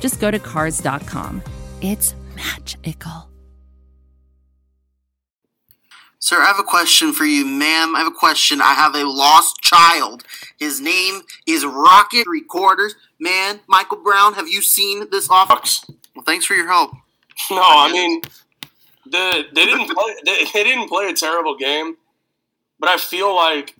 just go to Cars.com. It's magical. Sir, I have a question for you, ma'am. I have a question. I have a lost child. His name is Rocket Three Quarters. Man, Michael Brown, have you seen this office? Well, thanks for your help. No, I mean, the, they didn't play. They, they didn't play a terrible game, but I feel like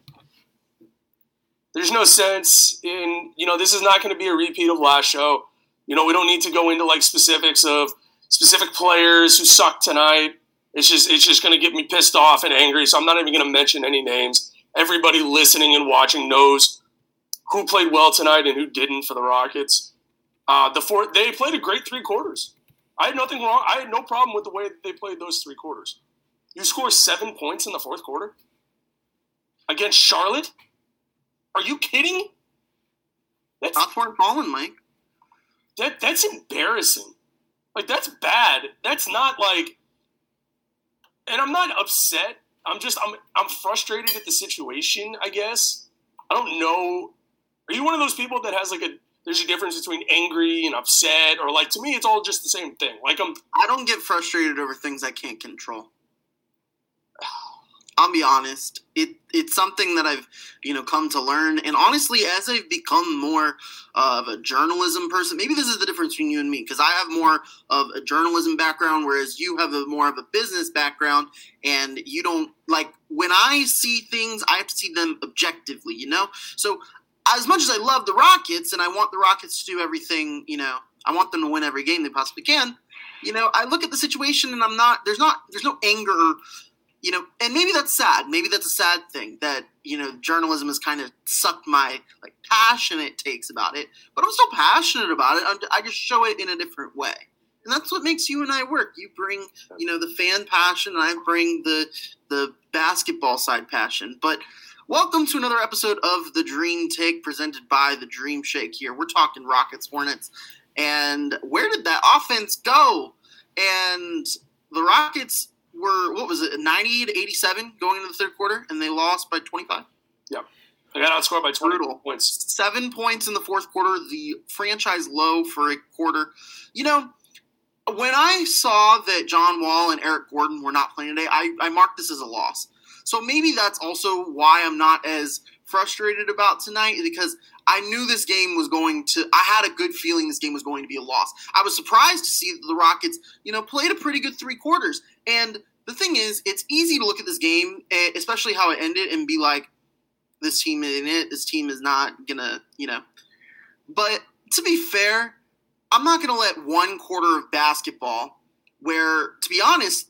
there's no sense in you know this is not going to be a repeat of last show. You know, we don't need to go into like specifics of specific players who sucked tonight. It's just it's just going to get me pissed off and angry. So I'm not even going to mention any names. Everybody listening and watching knows who played well tonight and who didn't for the Rockets. Uh, the four they played a great three quarters. I had nothing wrong. I had no problem with the way that they played those three quarters. You score seven points in the fourth quarter against Charlotte. Are you kidding? That's not for falling, Mike. That that's embarrassing. Like that's bad. That's not like and I'm not upset. I'm just I'm I'm frustrated at the situation, I guess. I don't know. Are you one of those people that has like a there's a difference between angry and upset or like to me it's all just the same thing. Like I'm I don't get frustrated over things I can't control. I'll be honest. It it's something that I've you know come to learn, and honestly, as I've become more of a journalism person, maybe this is the difference between you and me because I have more of a journalism background, whereas you have a more of a business background, and you don't like when I see things, I have to see them objectively, you know. So as much as I love the Rockets and I want the Rockets to do everything, you know, I want them to win every game they possibly can. You know, I look at the situation and I'm not. There's not. There's no anger you know, and maybe that's sad. Maybe that's a sad thing that you know journalism has kind of sucked my like passion it takes about it. But I'm still passionate about it. I just show it in a different way, and that's what makes you and I work. You bring you know the fan passion, and I bring the the basketball side passion. But welcome to another episode of the Dream Take presented by the Dream Shake. Here we're talking Rockets, Hornets, and where did that offense go? And the Rockets were what was it, ninety to eighty-seven going into the third quarter, and they lost by twenty-five. Yep, they got outscored by twenty Brutal. points. Seven points in the fourth quarter, the franchise low for a quarter. You know, when I saw that John Wall and Eric Gordon were not playing today, I, I marked this as a loss. So maybe that's also why I'm not as frustrated about tonight because I knew this game was going to. I had a good feeling this game was going to be a loss. I was surprised to see that the Rockets, you know, played a pretty good three quarters. And the thing is, it's easy to look at this game, eh, especially how it ended, and be like, "This team in it. This team is not gonna," you know. But to be fair, I'm not gonna let one quarter of basketball, where to be honest,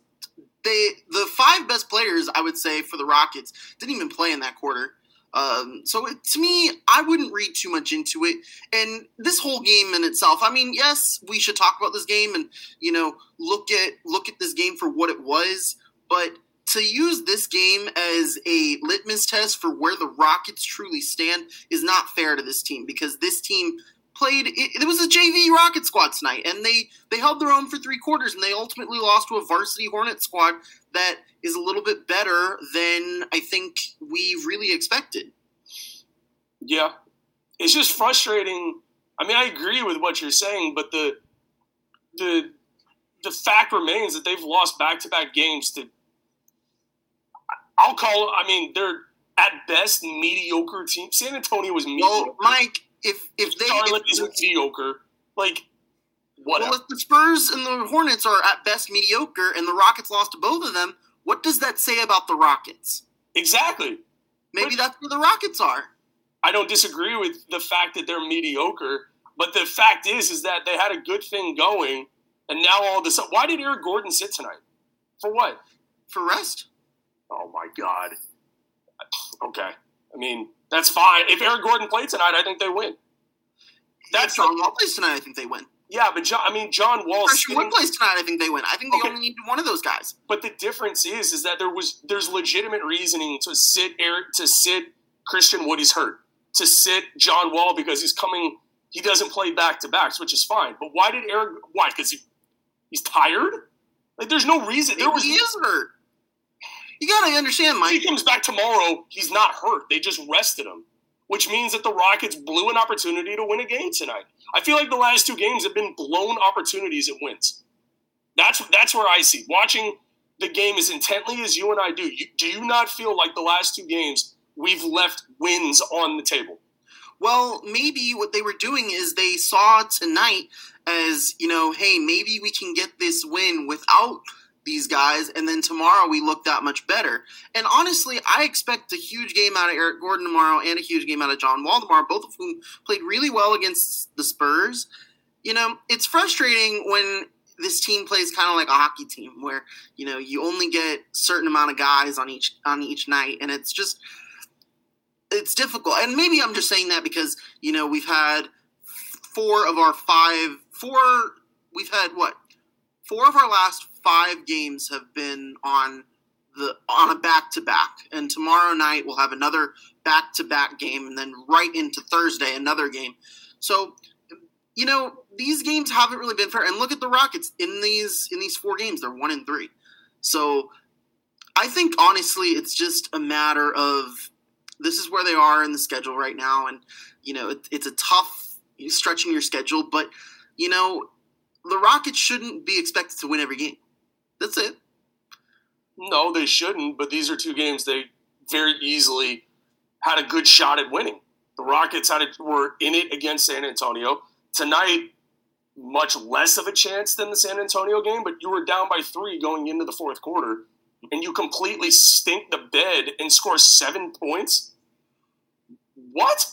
they the five best players I would say for the Rockets didn't even play in that quarter. Um, so it, to me, I wouldn't read too much into it. And this whole game in itself, I mean, yes, we should talk about this game and you know look at look at this game for what it was. But to use this game as a litmus test for where the Rockets truly stand is not fair to this team because this team played it, it, was a JV Rocket squad tonight and they they held their own for three quarters and they ultimately lost to a varsity Hornet squad that is a little bit better than I think we really expected. Yeah. It's just frustrating. I mean, I agree with what you're saying, but the the the fact remains that they've lost back-to-back games to I'll call I mean, they're at best mediocre team. San Antonio was mediocre. Well, Mike, if if they Charlotte if, is mediocre, like Whatever. Well, if the Spurs and the Hornets are at best mediocre and the Rockets lost to both of them, what does that say about the Rockets? exactly. Maybe But- that's where the Rockets are. I don't disagree with the fact that they're mediocre, but the fact is, is that they had a good thing going, and now all of a sudden, why did Eric Gordon sit tonight? For what? For rest? Oh my God. Okay, I mean that's fine. If Eric Gordon played tonight, I think they win. That's That's John Wall plays tonight. I think they win. Yeah, but John, I mean John Wall. Christian Wood plays tonight. I think they win. I think they Okay. only need one of those guys. But the difference is, is that there was there's legitimate reasoning to sit Eric to sit Christian Wood. He's hurt. To sit John Wall because he's coming. He doesn't play back to backs, which is fine. But why did Eric? Why? Because he he's tired. Like there's no reason. There was. he is hurt. You gotta understand, If Mike. he comes back tomorrow, he's not hurt. They just rested him, which means that the Rockets blew an opportunity to win a game tonight. I feel like the last two games have been blown opportunities at wins. That's that's where I see watching the game as intently as you and I do. You, do you not feel like the last two games we've left wins on the table? Well, maybe what they were doing is they saw tonight as, you know, hey, maybe we can get this win without these guys, and then tomorrow we look that much better. And honestly, I expect a huge game out of Eric Gordon tomorrow and a huge game out of John Wall tomorrow, both of whom played really well against the Spurs. You know, it's frustrating when this team plays kind of like a hockey team where, you know, you only get certain amount of guys on each on each night and it's just it's difficult. And maybe I'm just saying that because, you know, we've had four of our five, four, we've had what? Four of our last five games have been on the on a back to back. And tomorrow night we'll have another back to back game and then right into Thursday another game. So, you know, these games haven't really been fair. And look at the Rockets in these in these four games, they're one in three. So I think honestly it's just a matter of this is where they are in the schedule right now, and you know it, it's a tough stretching your schedule. But you know the Rockets shouldn't be expected to win every game. That's it. No, they shouldn't. But these are two games they very easily had a good shot at winning. The Rockets had a, were in it against San Antonio tonight. Much less of a chance than the San Antonio game, but you were down by three going into the fourth quarter, and you completely stink the bed and score seven points. What?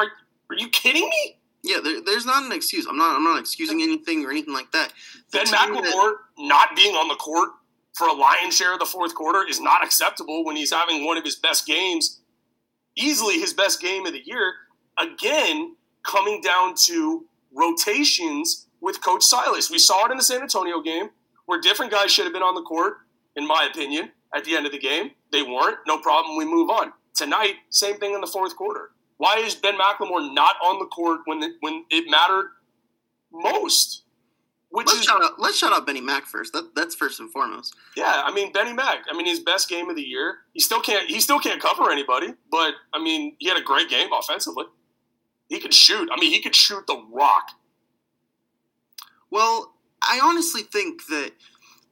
Are, are you kidding me? Yeah, there, there's not an excuse. I'm not. I'm not excusing anything or anything like that. The Ben team McLemore not being on the court for a lion's share of the fourth quarter is not acceptable when he's having one of his best games, easily his best game of the year. Again, coming down to rotations with Coach Silas. We saw it in the San Antonio game where different guys should have been on the court, in my opinion, at the end of the game. They weren't. No problem. We move on. Tonight, same thing in the fourth quarter. Why is Ben McLemore not on the court when it, when it mattered most? Which Let's is shout out. Let's shout out Benny Mac first. That, that's first and foremost. yeah, I mean Benny Mac. I mean his best game of the year. He still can't. He still can't cover anybody. But I mean he had a great game offensively. He could shoot. I mean he could shoot the rock. Well, I honestly think that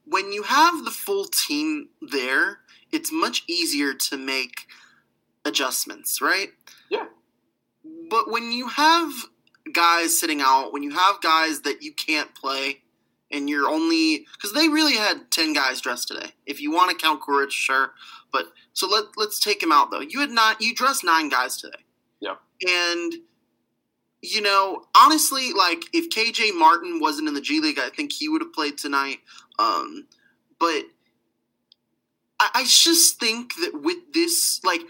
when you have the full team there, it's much easier to make adjustments, right? Yeah. But when you have guys sitting out, when you have guys that you can't play, and you're only because they really had ten guys dressed today. If you want to count Courage, sure, but so let let's take him out though. You had not you dressed nine guys today. Yeah. And you know, honestly, like if KJ Martin wasn't in the G League, I think he would have played tonight. Um, but I, I just think that with this, like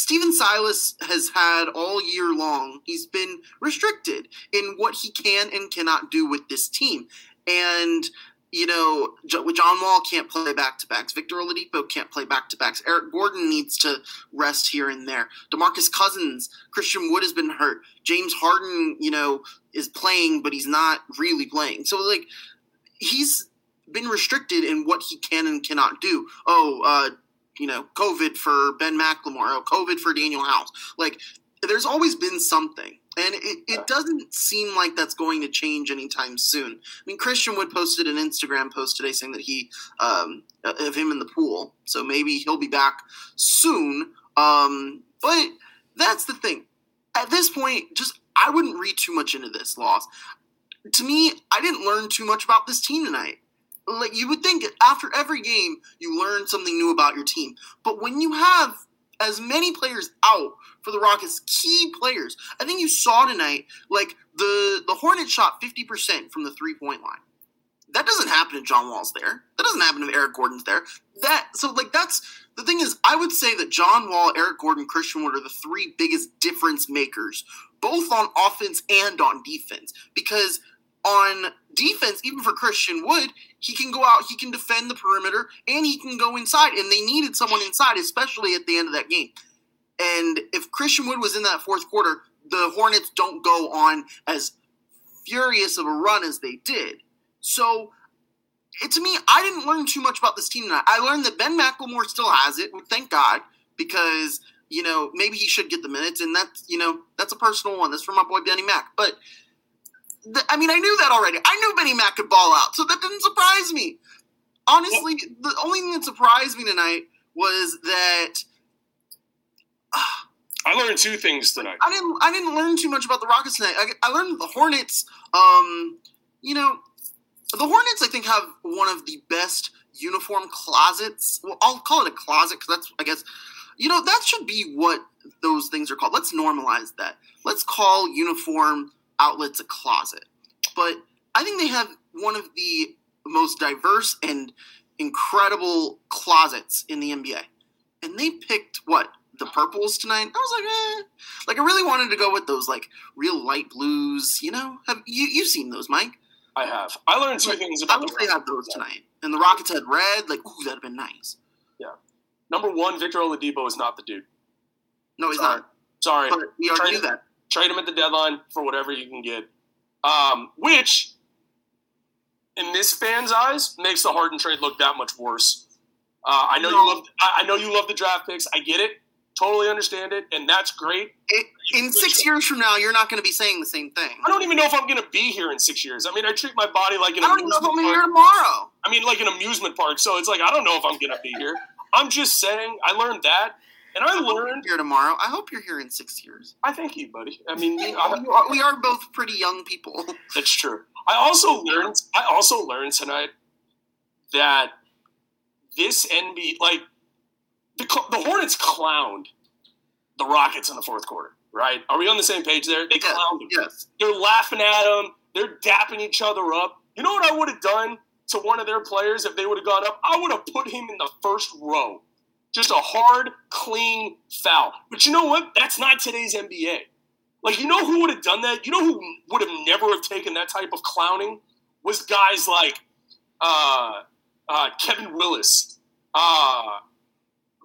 Stephen Silas has had all year long, he's been restricted in what he can and cannot do with this team. And you know, John Wall can't play back to backs. Victor Oladipo can't play back to backs. Eric Gordon needs to rest here and there. Demarcus Cousins, Christian Wood has been hurt. James Harden, you know, is playing, but he's not really playing. So like, he's been restricted in what he can and cannot do. Oh, uh, you know, COVID for Ben McLemore. Oh, COVID for Danuel House. Like, there's always been something. And it, it doesn't seem like that's going to change anytime soon. I mean, Christian Wood posted an Instagram post today saying that he, um, of him in the pool. So maybe he'll be back soon. Um, but that's the thing. At this point, just I wouldn't read too much into this loss. to me, I didn't learn too much about this team tonight. Like you would think after every game you learn something new about your team. But when you have as many players out for the Rockets, key players, I think you saw tonight, like the the Hornets shot 50% from the three-point line. That doesn't happen if John Wall's there. That doesn't happen if Eric Gordon's there. That so like that's the thing is I would say that John Wall, Eric Gordon, Christian Wood are the three biggest difference makers, both on offense and on defense. Because on defense, even for Christian Wood, he can go out, he can defend the perimeter, and he can go inside. And they needed someone inside, especially at the end of that game. And if Christian Wood was in that fourth quarter, the Hornets don't go on as furious of a run as they did. So, it, to me, I didn't learn too much about this team tonight. I learned that Ben McLemore still has it, thank God, because you know maybe he should get the minutes, and that's you know that's a personal one. That's from my boy Benny Mac, but I mean, I knew that already. I knew Benny Mac could ball out, so that didn't surprise me. Honestly, the only thing that surprised me tonight was that uh, I learned two things tonight. I didn't. I didn't learn too much about the Rockets tonight. I, I learned the Hornets. Um, you know, the Hornets. I think have one of the best uniform closets. Well, I'll call it a closet because that's. I guess you know that should be what those things are called. Let's normalize that. Let's call uniform outlets a closet. But I think they have one of the most diverse and incredible closets in the NBA. And they picked what? The purples tonight? I was like, eh. Like I really wanted to go with those like real light blues, you know? Have you you've seen those, Mike? I have. I learned two things about I wish the they had those tonight. And the Rockets had red, like, ooh, that'd have been nice. Yeah. Number one, Victor Oladipo is not the dude. No, he's Sorry. not. Sorry. But we already knew that trade him at the deadline for whatever you can get. Um, which, in this fan's eyes, makes the Harden trade look that much worse. Uh, I know no. you love. I know you love the draft picks. I get it. Totally understand it, and that's great. It, in six years from now, you're not going to be saying the same thing. I don't even know if I'm going to be here in six years. I mean, I treat my body like an. I don't even know if I'm here tomorrow. I mean, like an amusement park. So it's like I don't know if I'm going to be here. I'm just saying. I learned that. And I, I learned here tomorrow. I hope you're here in six years. I thank you, buddy. I mean, I, we are both pretty young people. That's true. I also learned. I also learned tonight that this NBA, like the the Hornets, clowned the Rockets in the fourth quarter. Right? Are we on the same page there? They yes, clowned them. Yes. They're laughing at them. They're dapping each other up. You know what I would have done to one of their players if they would have gone up? I would have put him in the first row just a hard, clean foul. But you know what? That's not today's NBA. Like, you know who would have done that? You know who would have never have taken that type of clowning? Was guys like uh, uh, Kevin Willis, uh,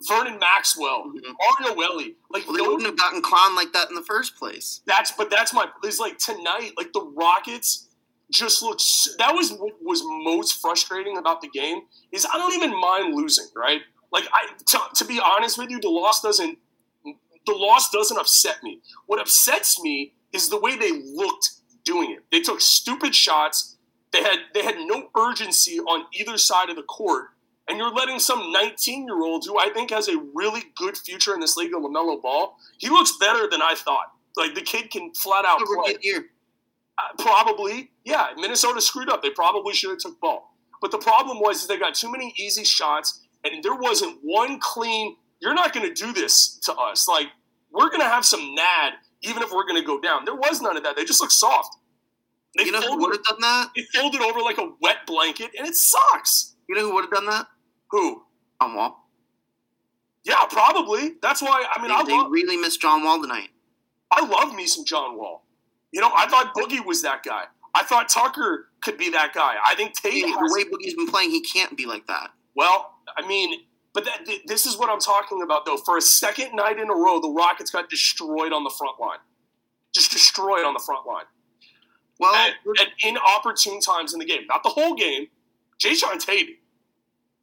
Vernon Maxwell, mm-hmm. Mario Elie. Like well, they wouldn't have gotten clowned like that in the first place. That's but that's my. It's like tonight, like the Rockets just looked. That was what was most frustrating about the game is I don't even mind losing, right? Like I, to, to be honest with you, the loss doesn't the loss doesn't upset me. What upsets me is the way they looked doing it. They took stupid shots. They had they had no urgency on either side of the court. And you're letting some 19 year old who I think has a really good future in this league of LaMelo Ball. He looks better than I thought. Like the kid can flat out play. Uh, probably, yeah. Minnesota screwed up. They probably should have took ball. But the problem was is they got too many easy shots and there wasn't one clean. You're not going to do this to us. Like we're going to have some nad, even if we're going to go down. There was none of that. They just look soft. They you know who would have done that? They folded over like a wet blanket, and it sucks. You know who would have done that? Who? John Wall. Yeah, probably. That's why. I mean, they, I they really missed John Wall tonight. I love me some John Wall. You know, I thought Boogie was that guy. I thought Tucker could be that guy. I think Tate. Hey, the way Boogie's been playing, he can't be like that. Well, I mean, but that, this is what I'm talking about, though. For a second night in a row, the Rockets got destroyed on the front line. Just destroyed on the front line. Well, at, at inopportune times in the game. Not the whole game. Jae'Sean Tate.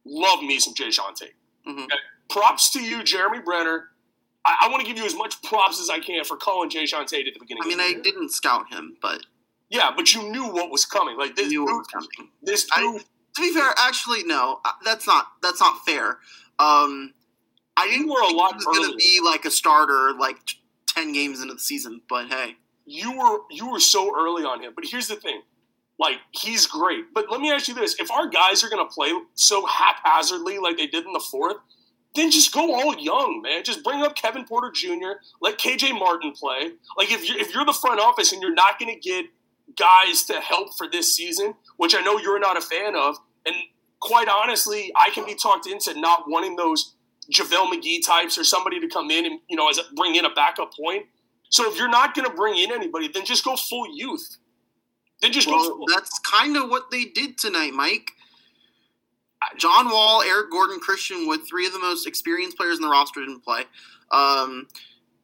Love me some Jae'Sean Tate. Mm-hmm. Okay? Props to you, Jeremy Brener. I, I want to give you as much props as I can for calling Jae'Sean Tate at the beginning. I mean, I didn't scout him, but yeah, but you knew what was coming. Like this, knew what was coming. This dude, I, to be fair, actually, no, uh, that's not that's not fair. Um, I didn't were a lot he was going to be like a starter like ten games into the season, but hey, you were you were so early on him. But here's the thing: Like he's great. But let me ask you this: if our guys are going to play so haphazardly like they did in the fourth, then just go all young, man. Just bring up Kevin Porter Jr. Let KJ Martin play. Like if you're if you're the front office and you're not going to get guys to help for this season, which I know you're not a fan of, and quite honestly, I can be talked into not wanting those JaVale McGee types or somebody to come in and you know as a, bring in a backup point. So if you're not going to bring in anybody, then just go full youth. Then just well, go. Full. That's kind of what they did tonight, Mike. John Wall, Eric Gordon, Christian Wood, three of the most experienced players in the roster didn't play. Um,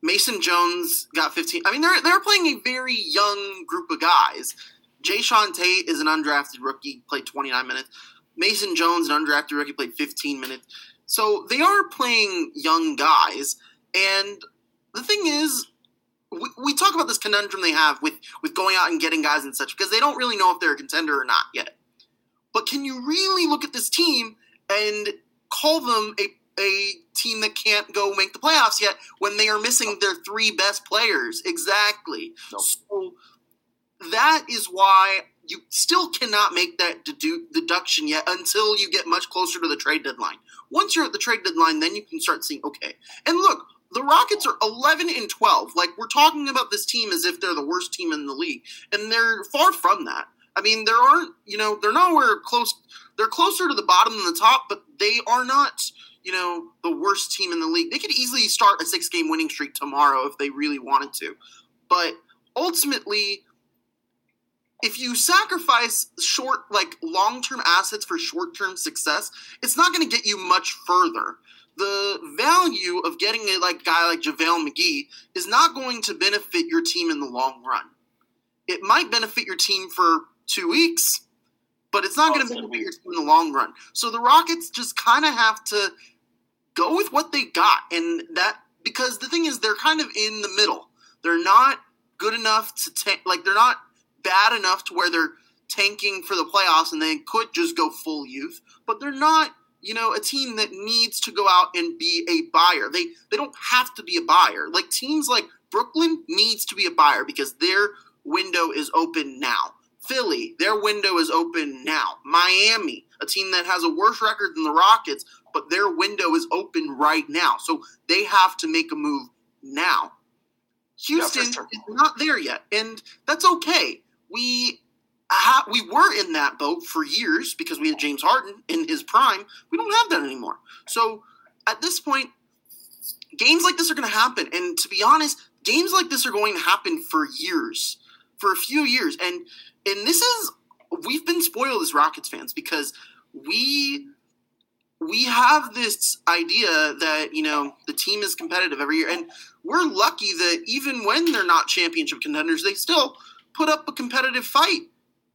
Mason Jones got 15. I mean, they're they're playing a very young group of guys. Jae'Sean Tate is an undrafted rookie, played 29 minutes. Mason Jones, an undrafted rookie, played 15 minutes. So they are playing young guys. And the thing is, we, we talk about this conundrum they have with, with going out and getting guys and such because they don't really know if they're a contender or not yet. But can you really look at this team and call them a, a team that can't go make the playoffs yet when they are missing their three best players? Exactly. So that is why you still cannot make that dedu- deduction yet until you get much closer to the trade deadline. Once you're at the trade deadline, then you can start seeing okay. And look, the Rockets are 11 and 12. Like we're talking about this team as if they're the worst team in the league, and they're far from that. I mean, there aren't, you know, they're nowhere close. They're closer to the bottom than the top, but they are not, you know, the worst team in the league. They could easily start a six game winning streak tomorrow if they really wanted to. But ultimately, if you sacrifice short, like long term assets for short term success, it's not going to get you much further. The value of getting a like guy like JaVale McGee is not going to benefit your team in the long run. It might benefit your team for two weeks, but it's not going to benefit your team in the long run. So the Rockets just kind of have to go with what they got, and that because the thing is they're kind of in the middle. They're not good enough to take like they're not bad enough to where they're tanking for the playoffs and they could just go full youth, but they're not, you know, a team that needs to go out and be a buyer. They they don't have to be a buyer. Like teams like Brooklyn needs to be a buyer because their window is open now. Philly, their window is open now. Miami, a team that has a worse record than the Rockets, but their window is open right now. So they have to make a move now. Houston yeah, sure. is not there yet, and that's okay we ha- we were in that boat for years because we had James Harden in his prime. We don't have that anymore. So at this point, games like this are going to happen. And to be honest, games like this are going to happen for years, for a few years. And and this is we've been spoiled as Rockets fans because we we have this idea that you know the team is competitive every year and we're lucky that even when they're not championship contenders they still put up a competitive fight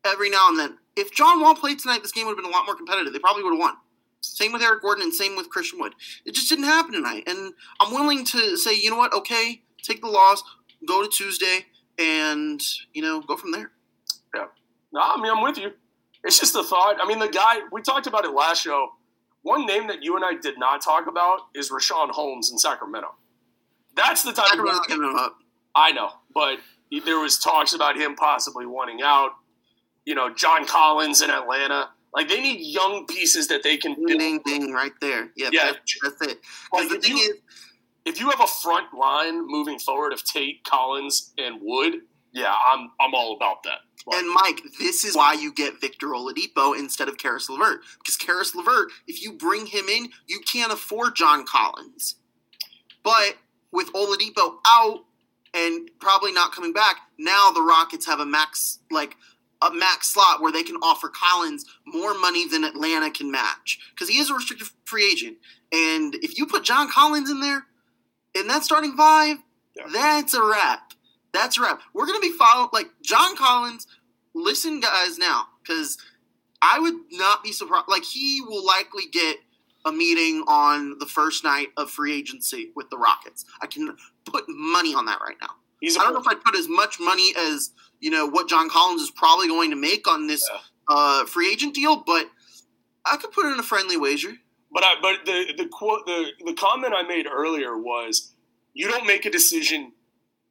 every now and then. If John Wall played tonight, this game would have been a lot more competitive. They probably would have won. Same with Eric Gordon and same with Christian Wood. It just didn't happen tonight. And I'm willing to say, you know what, okay, take the loss, go to Tuesday, and, you know, go from there. No, I mean, I'm with you. It's just a thought. I mean, the guy, we talked about it last show. One name that you and I did not talk about is Richaun Holmes in Sacramento. That's the type Sacramento of. Giving him up. I know, but there was talks about him possibly wanting out. You know, John Collins in Atlanta. Like they need young pieces that they can build. Ding, ding, right there. Yeah, yeah, that's, that's it. Like the thing you, is, if you have a front line moving forward of Tate, Collins, and Wood, yeah, I'm I'm all about that. Like, and Mike, this is why you get Victor Oladipo instead of Caris LeVert. Because Caris LeVert, if you bring him in, you can't afford John Collins. But with Oladipo out, and probably not coming back. Now the Rockets have a max like a max slot where they can offer Collins more money than Atlanta can match because he is a restricted free agent. And if you put John Collins in there in that starting five, yeah. that's a wrap. That's right. We're gonna be following like John Collins. Listen, guys, now because I would not be surprised. Like he will likely get a meeting on the first night of free agency with the Rockets. I can put money on that right now. He's I don't know if I'd put as much money as you know what John Collins is probably going to make on this yeah. uh, free agent deal, but I could put in a friendly wager. But I, but the the quote the the comment I made earlier was you don't make a decision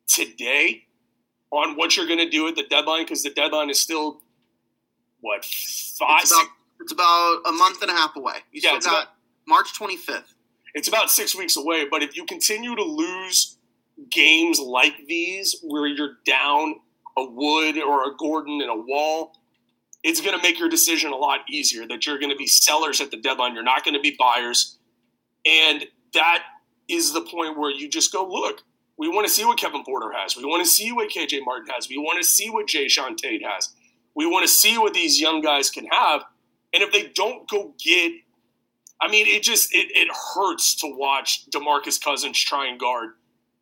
today on what you're going to do at the deadline because the deadline is still what five? It's about, it's about a month and a half away. You Yeah, still about- March 25th. it's about six weeks away. But if you continue to lose games like these, where you're down a Wood or a Gordon and a Wall, it's going to make your decision a lot easier. That you're going to be sellers at the deadline. You're not going to be buyers, and that is the point where you just go look. We want to see what Kevin Porter has. We want to see what KJ Martin has. We want to see what Jae'Sean Tate has. We want to see what these young guys can have. And if they don't go get I mean, it just it, it hurts to watch Demarcus Cousins try and guard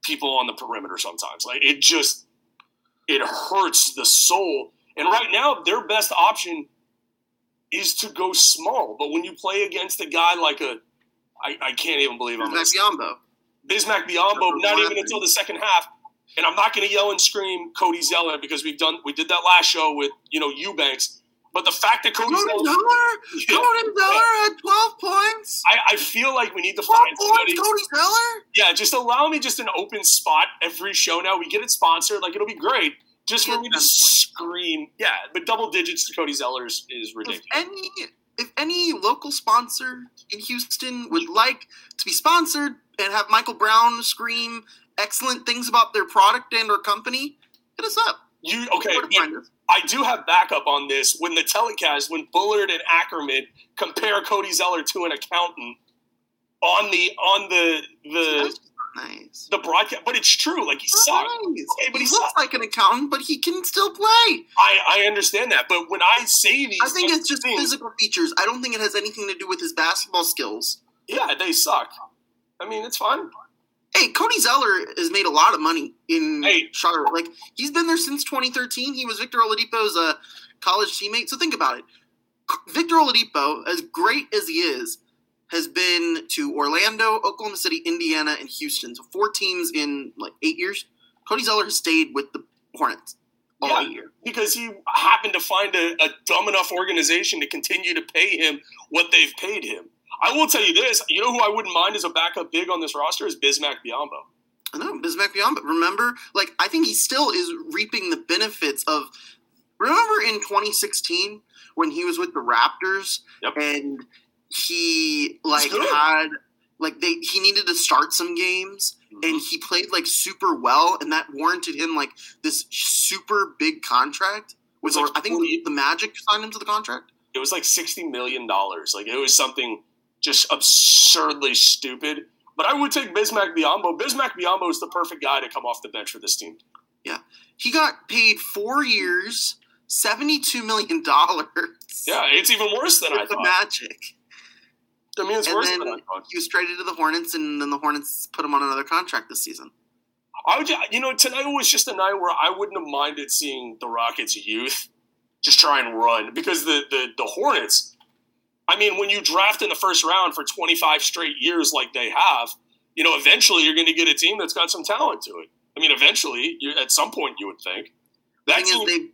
people on the perimeter sometimes. Like it just it hurts the soul. And right now, their best option is to go small. But when you play against a guy like a I, I can't even believe I'm Biyombo. Bismack Biyombo, not even until the second half. And I'm not going to yell and scream Cody Zeller because we've done we did that last show with you know Eubanks. But the fact that Cody Cody Zeller, Zeller? Yeah. Cody Zeller had 12 points? I, I feel like we need to 12 find points, somebody. Cody Zeller? Yeah, just allow me just an open spot every show now. We get it sponsored, like it'll be great. Just for me to scream, yeah, but double digits to Cody Zeller is, is If ridiculous. any, if any local sponsor in Houston would like to be sponsored and have Michael Brown scream excellent things about their product and or company, hit us up. You okay? Where to but find us. I do have backup on this. When the telecast, when Bullard and Ackerman compare Cody Zeller to an accountant on the on the the nice. the broadcast, but it's true. Like he sucked. Nice. Okay, but he he looks like an accountant, but he can still play. I I understand that, but when I say these, I think it's just things, physical features. I don't think it has anything to do with his basketball skills. Yeah, they suck. I mean, it's fine. Hey, Cody Zeller has made a lot of money in Hey. Charlotte. Like he's been there since 2013. He was Victor Oladipo's uh, college teammate. So think about it. Victor Oladipo, as great as he is, has been to Orlando, Oklahoma City, Indiana, and Houston. So four teams in like eight years. Cody Zeller has stayed with the Hornets all Yeah. year. because he happened to find a, a dumb enough organization to continue to pay him what they've paid him. I will tell you this: you know who I wouldn't mind as a backup big on this roster is Bismack Biyombo. I know Bismack but remember, like I think he still is reaping the benefits of. Remember in 2016 when he was with the Raptors Yep. and he like had like they he needed to start some games mm-hmm. and he played like super well and that warranted him like this super big contract. With was like I think 40 the Magic signed him to the contract. It was like sixty million dollars. Like it was something just absurdly stupid. But I would take Bismack Biyombo. Bismack Biyombo is the perfect guy to come off the bench for this team. Yeah, he got paid four years, seventy-two million dollars. Yeah, it's even worse than I the thought. Magic. I mean, it's and worse than I thought. he was traded to the Hornets, and then the Hornets put him on another contract this season. I would, you know, tonight was just a night where I wouldn't have minded seeing the Rockets' youth just try and run because the the, the Hornets. I mean, when you draft in the first round for 25 straight years like they have, you know, eventually you're going to get a team that's got some talent to it. I mean, eventually, you, at some point, you would think that team. is, they've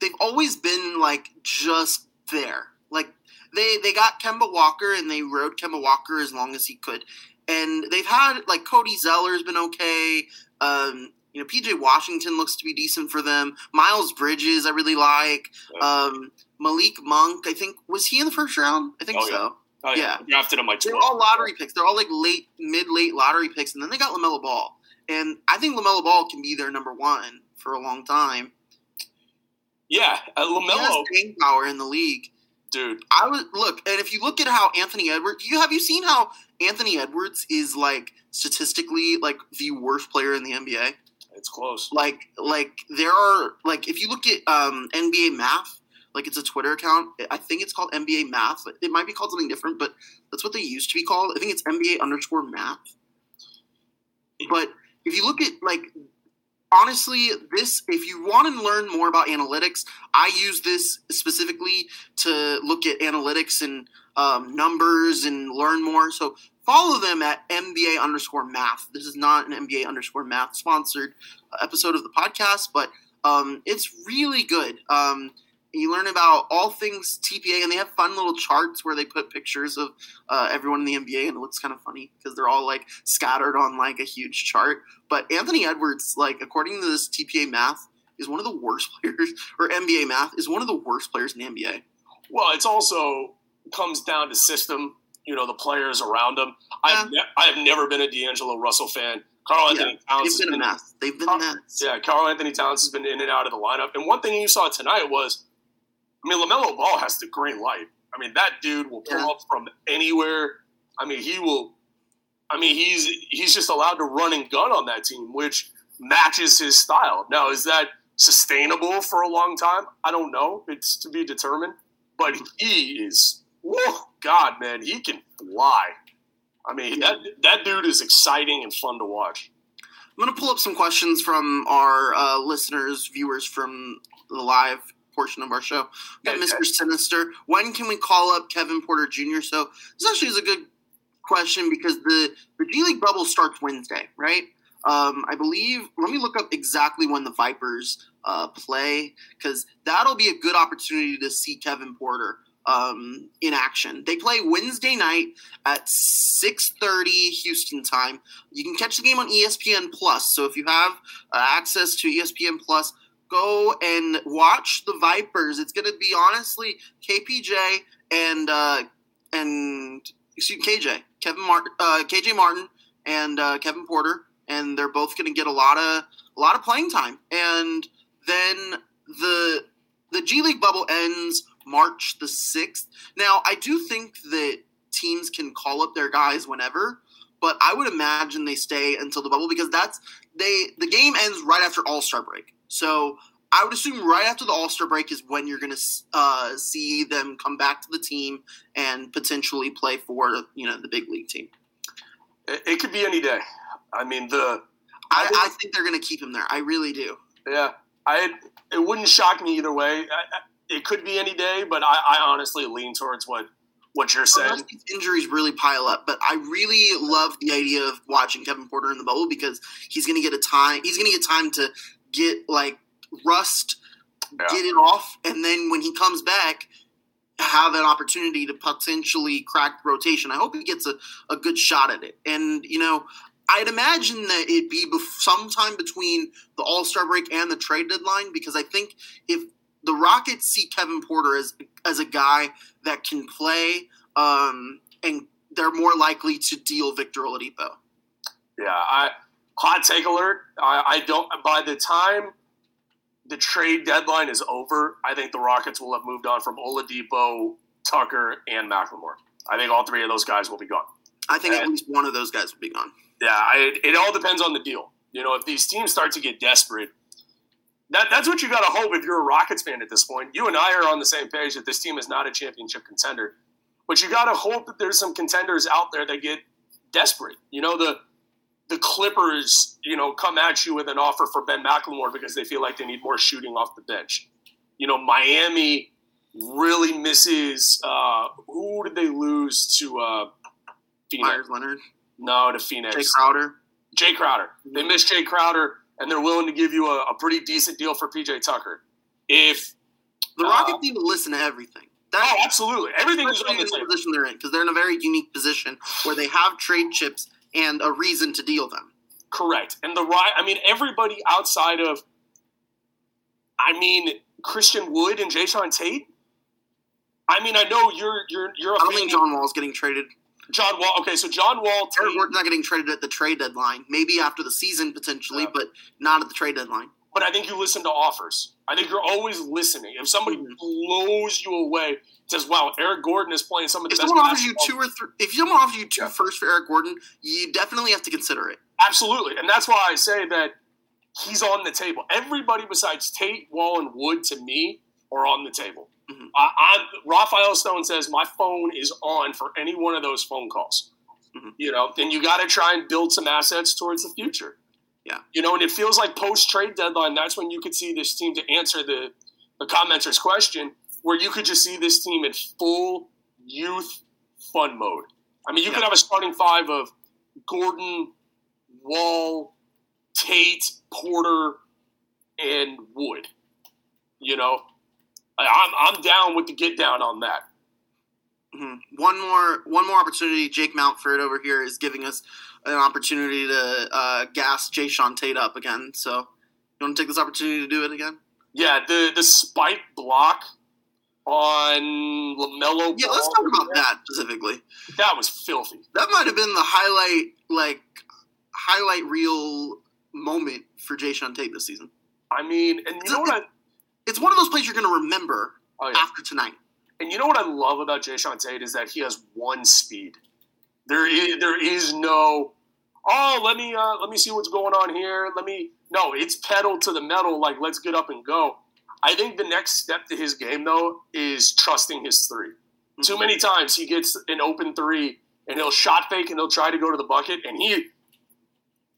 they've always been like just there. Like they they got Kemba Walker, and they rode Kemba Walker as long as he could, and they've had like Cody Zeller's been okay. Um, you know, PJ Washington looks to be decent for them. Miles Bridges, I really like. Um, Malik Monk, I think was he in the first round? I think Oh, yeah. so. oh, yeah. drafted him like They're all lottery picks. They're all like late, mid, late lottery picks, and then they got LaMelo Ball, and I think LaMelo Ball can be their number one for a long time. Yeah, uh, He Lamelo, staying power in the league. dude. I would look, and if you look at how Anthony Edwards, you have you seen how Anthony Edwards is like statistically like the worst player in the NBA. It's close. Like, like there are like if you look at um, NBA math, like it's a Twitter account. I think it's called NBA math. It might be called something different, but that's what they used to be called. I think it's NBA underscore math. But if you look at like honestly, this if you want to learn more about analytics, I use this specifically to look at analytics and um, numbers and learn more. So follow them at NBA underscore math. This is not an NBA underscore math sponsored episode of the podcast, but um, it's really good. Um, you learn about all things TPA, and they have fun little charts where they put pictures of uh, everyone in the NBA, and it looks kind of funny because they're all like scattered on like a huge chart. But Anthony Edwards, like according to this TPA math, is one of the worst players, or NBA math is one of the worst players in the NBA. Well, it's also comes down to system. You know, the players around him. I've ne- I've never been a D'Angelo Russell fan. Karl-Anthony Yeah, Towns. they've been a has mess. They've been a mess. Yeah, Karl-Anthony Towns has been in and out of the lineup. And one thing you saw tonight was, I mean, Lamelo Ball has the green light. I mean, that dude will pull Yeah. up from anywhere. I mean, he will. I mean, he's he's just allowed to run and gun on that team, which matches his style. Now, is that sustainable for a long time? I don't know. It's to be determined. But he is, whoa, God, man, he can fly. I mean, that that dude is exciting and fun to watch. I'm going to pull up some questions from our uh, listeners, viewers from the live portion of our show. We got Okay. Mr. Sinister. When can we call up Kevin Porter Jr.? So this actually is a good question because the, the G League bubble starts Wednesday, right? Um, I believe, let me look up exactly when the Vipers uh, play because that'll be a good opportunity to see Kevin Porter um, in action. They play Wednesday night at 6.30 Houston time. You can catch the game on ESPN Plus. So if you have uh, access to ESPN Plus, go and watch the Vipers. It's going to be honestly KPJ and uh, and excuse me, KJ Kevin Martin, uh, KJ Martin and uh, Kevin Porter, and they're both going to get a lot of a lot of playing time. And then the the G League bubble ends March the sixth. Now I do think that teams can call up their guys whenever, but I would imagine they stay until the bubble because that's they the game ends right after All Star break. So I would assume right after the All Star break is when you're going to uh, see them come back to the team and potentially play for you know the big league team. It, it could be any day. I mean, the I, I think they're going to keep him there. I really do. yeah, I it wouldn't shock me either way. I, it could be any day, but I, I honestly lean towards what what you're saying. Unless these injuries really pile up, but I really love the idea of watching Kevin Porter in the bubble because he's going to get a time. He's going to get time to get like rust, Yeah. get it off, and then when he comes back, have an opportunity to potentially crack rotation. I hope he gets a, a good shot at it. And you know, I'd imagine that it'd be sometime between the All Star break and the trade deadline because I think if the Rockets see Kevin Porter as as a guy that can play, um, and they're more likely to deal Victor Oladipo. Yeah, I hot take alert. I, I don't. By the time the trade deadline is over, I think the Rockets will have moved on from Oladipo, Tucker, and McLemore. I think all three of those guys will be gone. I think at least one of those guys will be gone. Yeah, I, it all depends on the deal. You know, if these teams start to get desperate, that, that's what you got to hope if you're a Rockets fan at this point. You and I are on the same page that this team is not a championship contender. But you got to hope that there's some contenders out there that get desperate. You know, the the Clippers, you know, come at you with an offer for Ben McLemore because they feel like they need more shooting off the bench. You know, Miami really misses. Uh, who did they lose to? Uh, Phoenix? Meyers Leonard, No, to Phoenix. Jae Crowder. Jae Crowder. They miss Jae Crowder, and they're willing to give you a, a pretty decent deal for PJ Tucker. If The Uh, Rockets need to listen to everything. oh, absolutely, everything is on the the table. position they're in because they're in a very unique position where they have trade chips and a reason to deal them. Correct. And the right, I mean, everybody outside of, I mean, Christian Wood and Jae'Sean Tate. I mean, I know you're you're you're a I don't fan think John Wall's getting traded. John Wall. Okay, so John Wall, Gordon's not getting traded at the trade deadline. Maybe after the season potentially, Yeah. but not at the trade deadline. but I think you listen to offers. I think you're always listening. If somebody Mhm. blows you away, says, "Wow, Eric Gordon is playing some of the If best." someone offers you two or three, if someone offers you two Yeah. firsts for Eric Gordon, you definitely have to consider it. Absolutely, and that's why I say that he's on the table. Everybody besides Tate, Wall, and Wood, to me, are on the table. Mhm. I, I, Rafael Stone says my phone is on for any one of those phone calls. Mhm. You know, then you got to try and build some assets towards the future. Yeah. You know, and it feels like post trade deadline. That's when you could see this team to answer the the commenter's question, where you could just see this team in full youth fun mode. I mean, you could have a starting five of Gordon, Wall, Tate, Porter, and Wood. You know, I'm I'm down with the get down on that. Mhm. One more, one more opportunity. Jake Mountford over here is giving us an opportunity to uh, gas Jae'Sean Tate up again. So You want to take this opportunity to do it again? Yeah, the the spike block on Lamelo. Yeah, let's talk about that specifically. That was filthy. That might have been the highlight, like highlight reel moment for Jae'Sean Tate this season. I mean, and you know what? I, It's one of those plays you're going to remember oh yeah. after tonight. And you know what I love about Jae'Sean Tate is that he has one speed. There is there is no oh let me uh, let me see what's going on here. Let me no, it's pedal to the metal. Like let's get up and go. I think the next step to his game though is trusting his 3 Too many times he gets an open three and he'll shot fake and he'll try to go to the bucket and he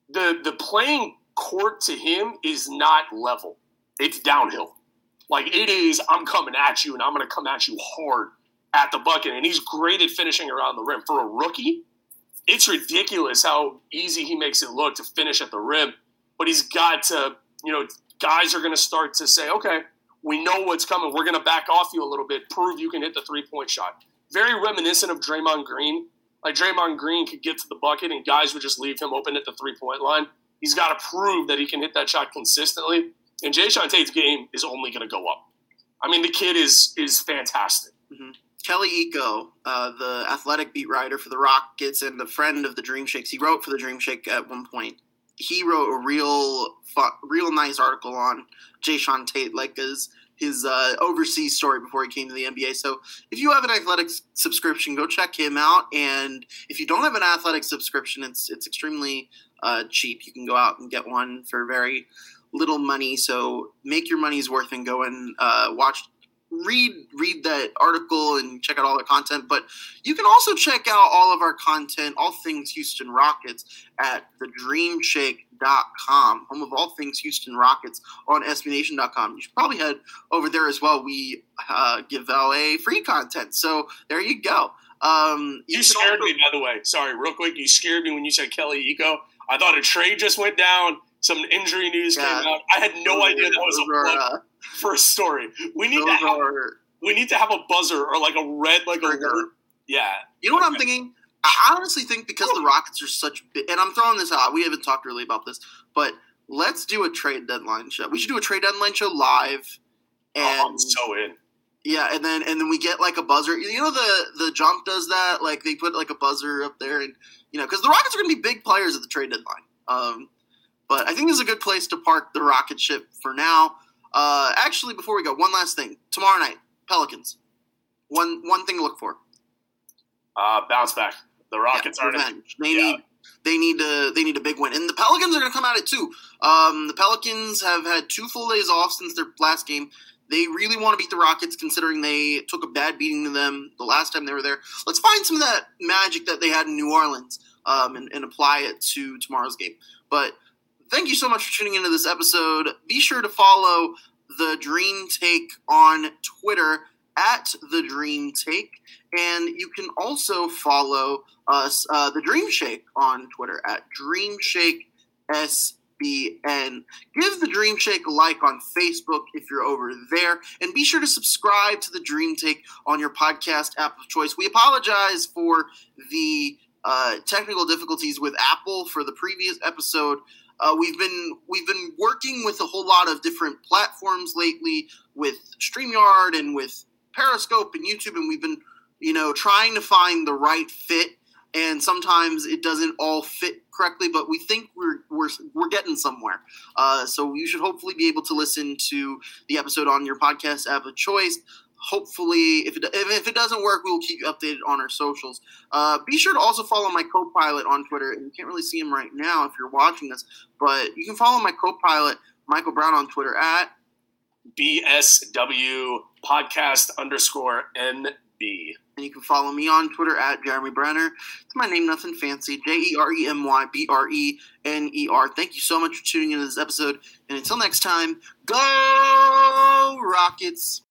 the the playing court to him is not level. It's downhill. Like it is, I'm coming at you and I'm going to come at you hard at the bucket. And he's great at finishing around the rim. For a rookie, it's ridiculous how easy he makes it look to finish at the rim. But he's got to, you know, guys are going to start to say, okay, we know what's coming. We're going to back off you a little bit, prove you can hit the three point shot. Very reminiscent of Draymond Green. Like Draymond Green could get to the bucket and guys would just leave him open at the three point line. He's got to prove that he can hit that shot consistently. And Jae'Sean Tate's game is only going to go up. I mean, the kid is is fantastic. Mm-hmm. Kelly Iko, uh, the athletic beat writer for the Rockets and the friend of the Dream Shakes, he wrote for the Dream Shake at one point. He wrote a real, real nice article on Jae'Sean Tate, like his his uh, overseas story before he came to the NBA. So if you have an athletic subscription, go check him out. And if you don't have an athletic subscription, it's it's extremely uh, cheap. You can go out and get one for very little money. So make your money's worth and go and uh, watch, read read that article and check out all the content. But you can also check out all of our content, all things Houston Rockets, at thedreamshake.com, home of all things Houston Rockets on SBNation.com. You should probably head over there as well. We uh, give LA free content. So there you go. Um, you, you scared also- me, by the way. Sorry, real quick. You scared me when you said Kelly Iko. I thought a trade just went down some injury news yeah. came out. I had no those idea that was a plug uh, for a story. We need to have are, we need to have a buzzer or like a red like a alert. Yeah. You know what I'm thinking? I honestly think because the Rockets are such big, and I'm throwing this out. We haven't talked really about this, but let's do a trade deadline show. We should do a trade deadline show live. And, oh, I'm so in. Yeah, and then and then we get like a buzzer. You know the the jump does that. Like they put like a buzzer up there, and you know because the Rockets are going to be big players at the trade deadline. Um, but I think this is a good place to park the rocket ship for now. Uh, actually, before we go, one last thing. Tomorrow night, Pelicans. One one thing to look for. Uh, bounce back. The Rockets yeah, are They yeah. need they need to they need a big win, and the Pelicans are going to come at it too. Um, the Pelicans have had two full days off since their last game. They really want to beat the Rockets, considering they took a bad beating to them the last time they were there. Let's find some of that magic that they had in New Orleans um, and, and apply it to tomorrow's game. But thank you so much for tuning into this episode. Be sure to follow the Dream Take on Twitter at the Dream Take, and you can also follow us, uh, the Dream Shake, on Twitter at Dream Shake SBN. Give the Dream Shake a like on Facebook if you're over there, and be sure to subscribe to the Dream Take on your podcast app of choice. We apologize for the uh, technical difficulties with Apple for the previous episode. Uh, we've been we've been working with a whole lot of different platforms lately, with Streamyard and with Periscope and YouTube, and we've been you know trying to find the right fit. And sometimes it doesn't all fit correctly, but we think we're we're, we're getting somewhere. Uh, so you should hopefully be able to listen to the episode on your podcast app of choice hopefully, if it, if it doesn't work, we will keep you updated on our socials. Uh, be sure to also follow my co-pilot on Twitter. And you can't really see him right now if you're watching this, but you can follow my co-pilot Michael Brown on Twitter at BSW podcast underscore NB. And you can follow me on Twitter at Jeremy Brener. It's my name, nothing fancy. J E R E M Y B R E N E R. Thank you so much for tuning into this episode. And until next time, go Rockets!